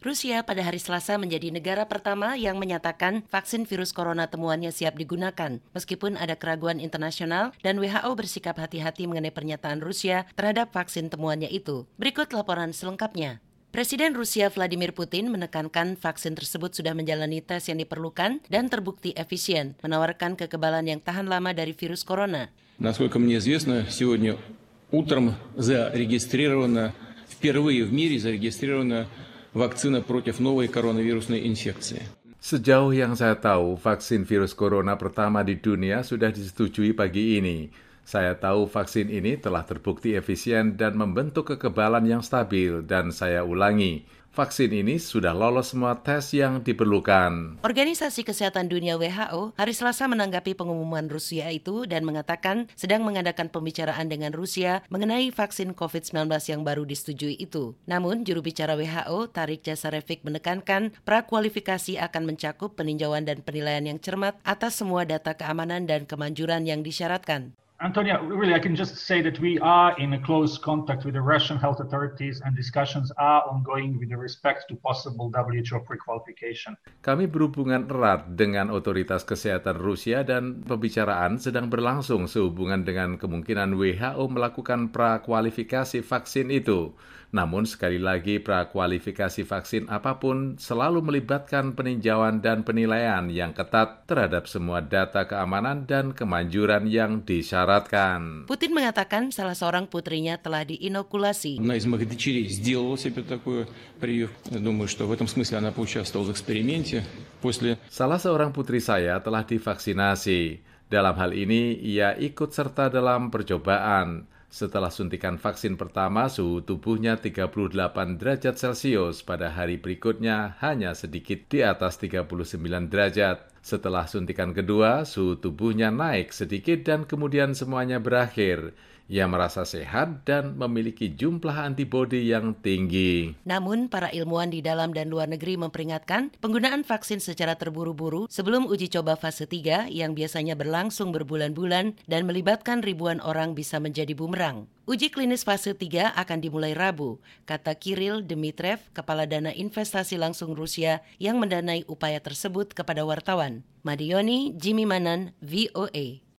Rusia pada hari Selasa menjadi negara pertama yang menyatakan vaksin virus corona temuannya siap digunakan, meskipun ada keraguan internasional dan WHO bersikap hati-hati mengenai pernyataan Rusia terhadap vaksin temuannya itu. Berikut laporan selengkapnya. Presiden Rusia Vladimir Putin menekankan vaksin tersebut sudah menjalani tes yang diperlukan dan terbukti efisien, menawarkan kekebalan yang tahan lama dari virus corona. Насколько мне известно, сегодня утром зарегистрировано, впервые в мире зарегистрировано vaksin против новой коронавирусной инфекции. Sejauh yang saya tahu, vaksin virus corona pertama di dunia sudah disetujui pagi ini. Saya tahu vaksin ini telah terbukti efisien dan membentuk kekebalan yang stabil, dan saya ulangi, vaksin ini sudah lolos semua tes yang diperlukan. Organisasi Kesehatan Dunia WHO hari Selasa menanggapi pengumuman Rusia itu dan mengatakan sedang mengadakan pembicaraan dengan Rusia mengenai vaksin COVID-19 yang baru disetujui itu. Namun, juru bicara WHO, Tarik Jasarevic menekankan prakualifikasi akan mencakup peninjauan dan penilaian yang cermat atas semua data keamanan dan kemanjuran yang disyaratkan. Antonia, really, I can just say that we are in a close contact with the Russian health authorities and discussions are ongoing with respect to possible WHO pre-qualification. Kami berhubungan erat dengan otoritas kesehatan Rusia dan pembicaraan sedang berlangsung sehubungan dengan kemungkinan WHO melakukan prakualifikasi vaksin itu. Namun sekali lagi prakualifikasi vaksin apa pun selalu melibatkan peninjauan dan penilaian yang ketat terhadap semua data keamanan dan kemanjuran yang disyaratkan dipersyaratkan. Putin mengatakan salah seorang putrinya telah diinokulasi. Salah seorang putri saya telah divaksinasi. Dalam hal ini, ia ikut serta dalam percobaan. Setelah suntikan vaksin pertama, suhu tubuhnya 38 derajat Celcius. Pada hari berikutnya, hanya sedikit di atas 39 derajat. Setelah suntikan kedua, suhu tubuhnya naik sedikit dan kemudian semuanya berakhir. Ia merasa sehat dan memiliki jumlah antibodi yang tinggi. Namun, para ilmuwan di dalam dan luar negeri memperingatkan penggunaan vaksin secara terburu-buru sebelum uji coba fase 3 yang biasanya berlangsung berbulan-bulan dan melibatkan ribuan orang bisa menjadi bumerang. Uji klinis fase 3 akan dimulai Rabu, kata Kirill Dmitrev, Kepala Dana Investasi Langsung Rusia yang mendanai upaya tersebut kepada wartawan. Madioni, Jimmy Manan, VOA.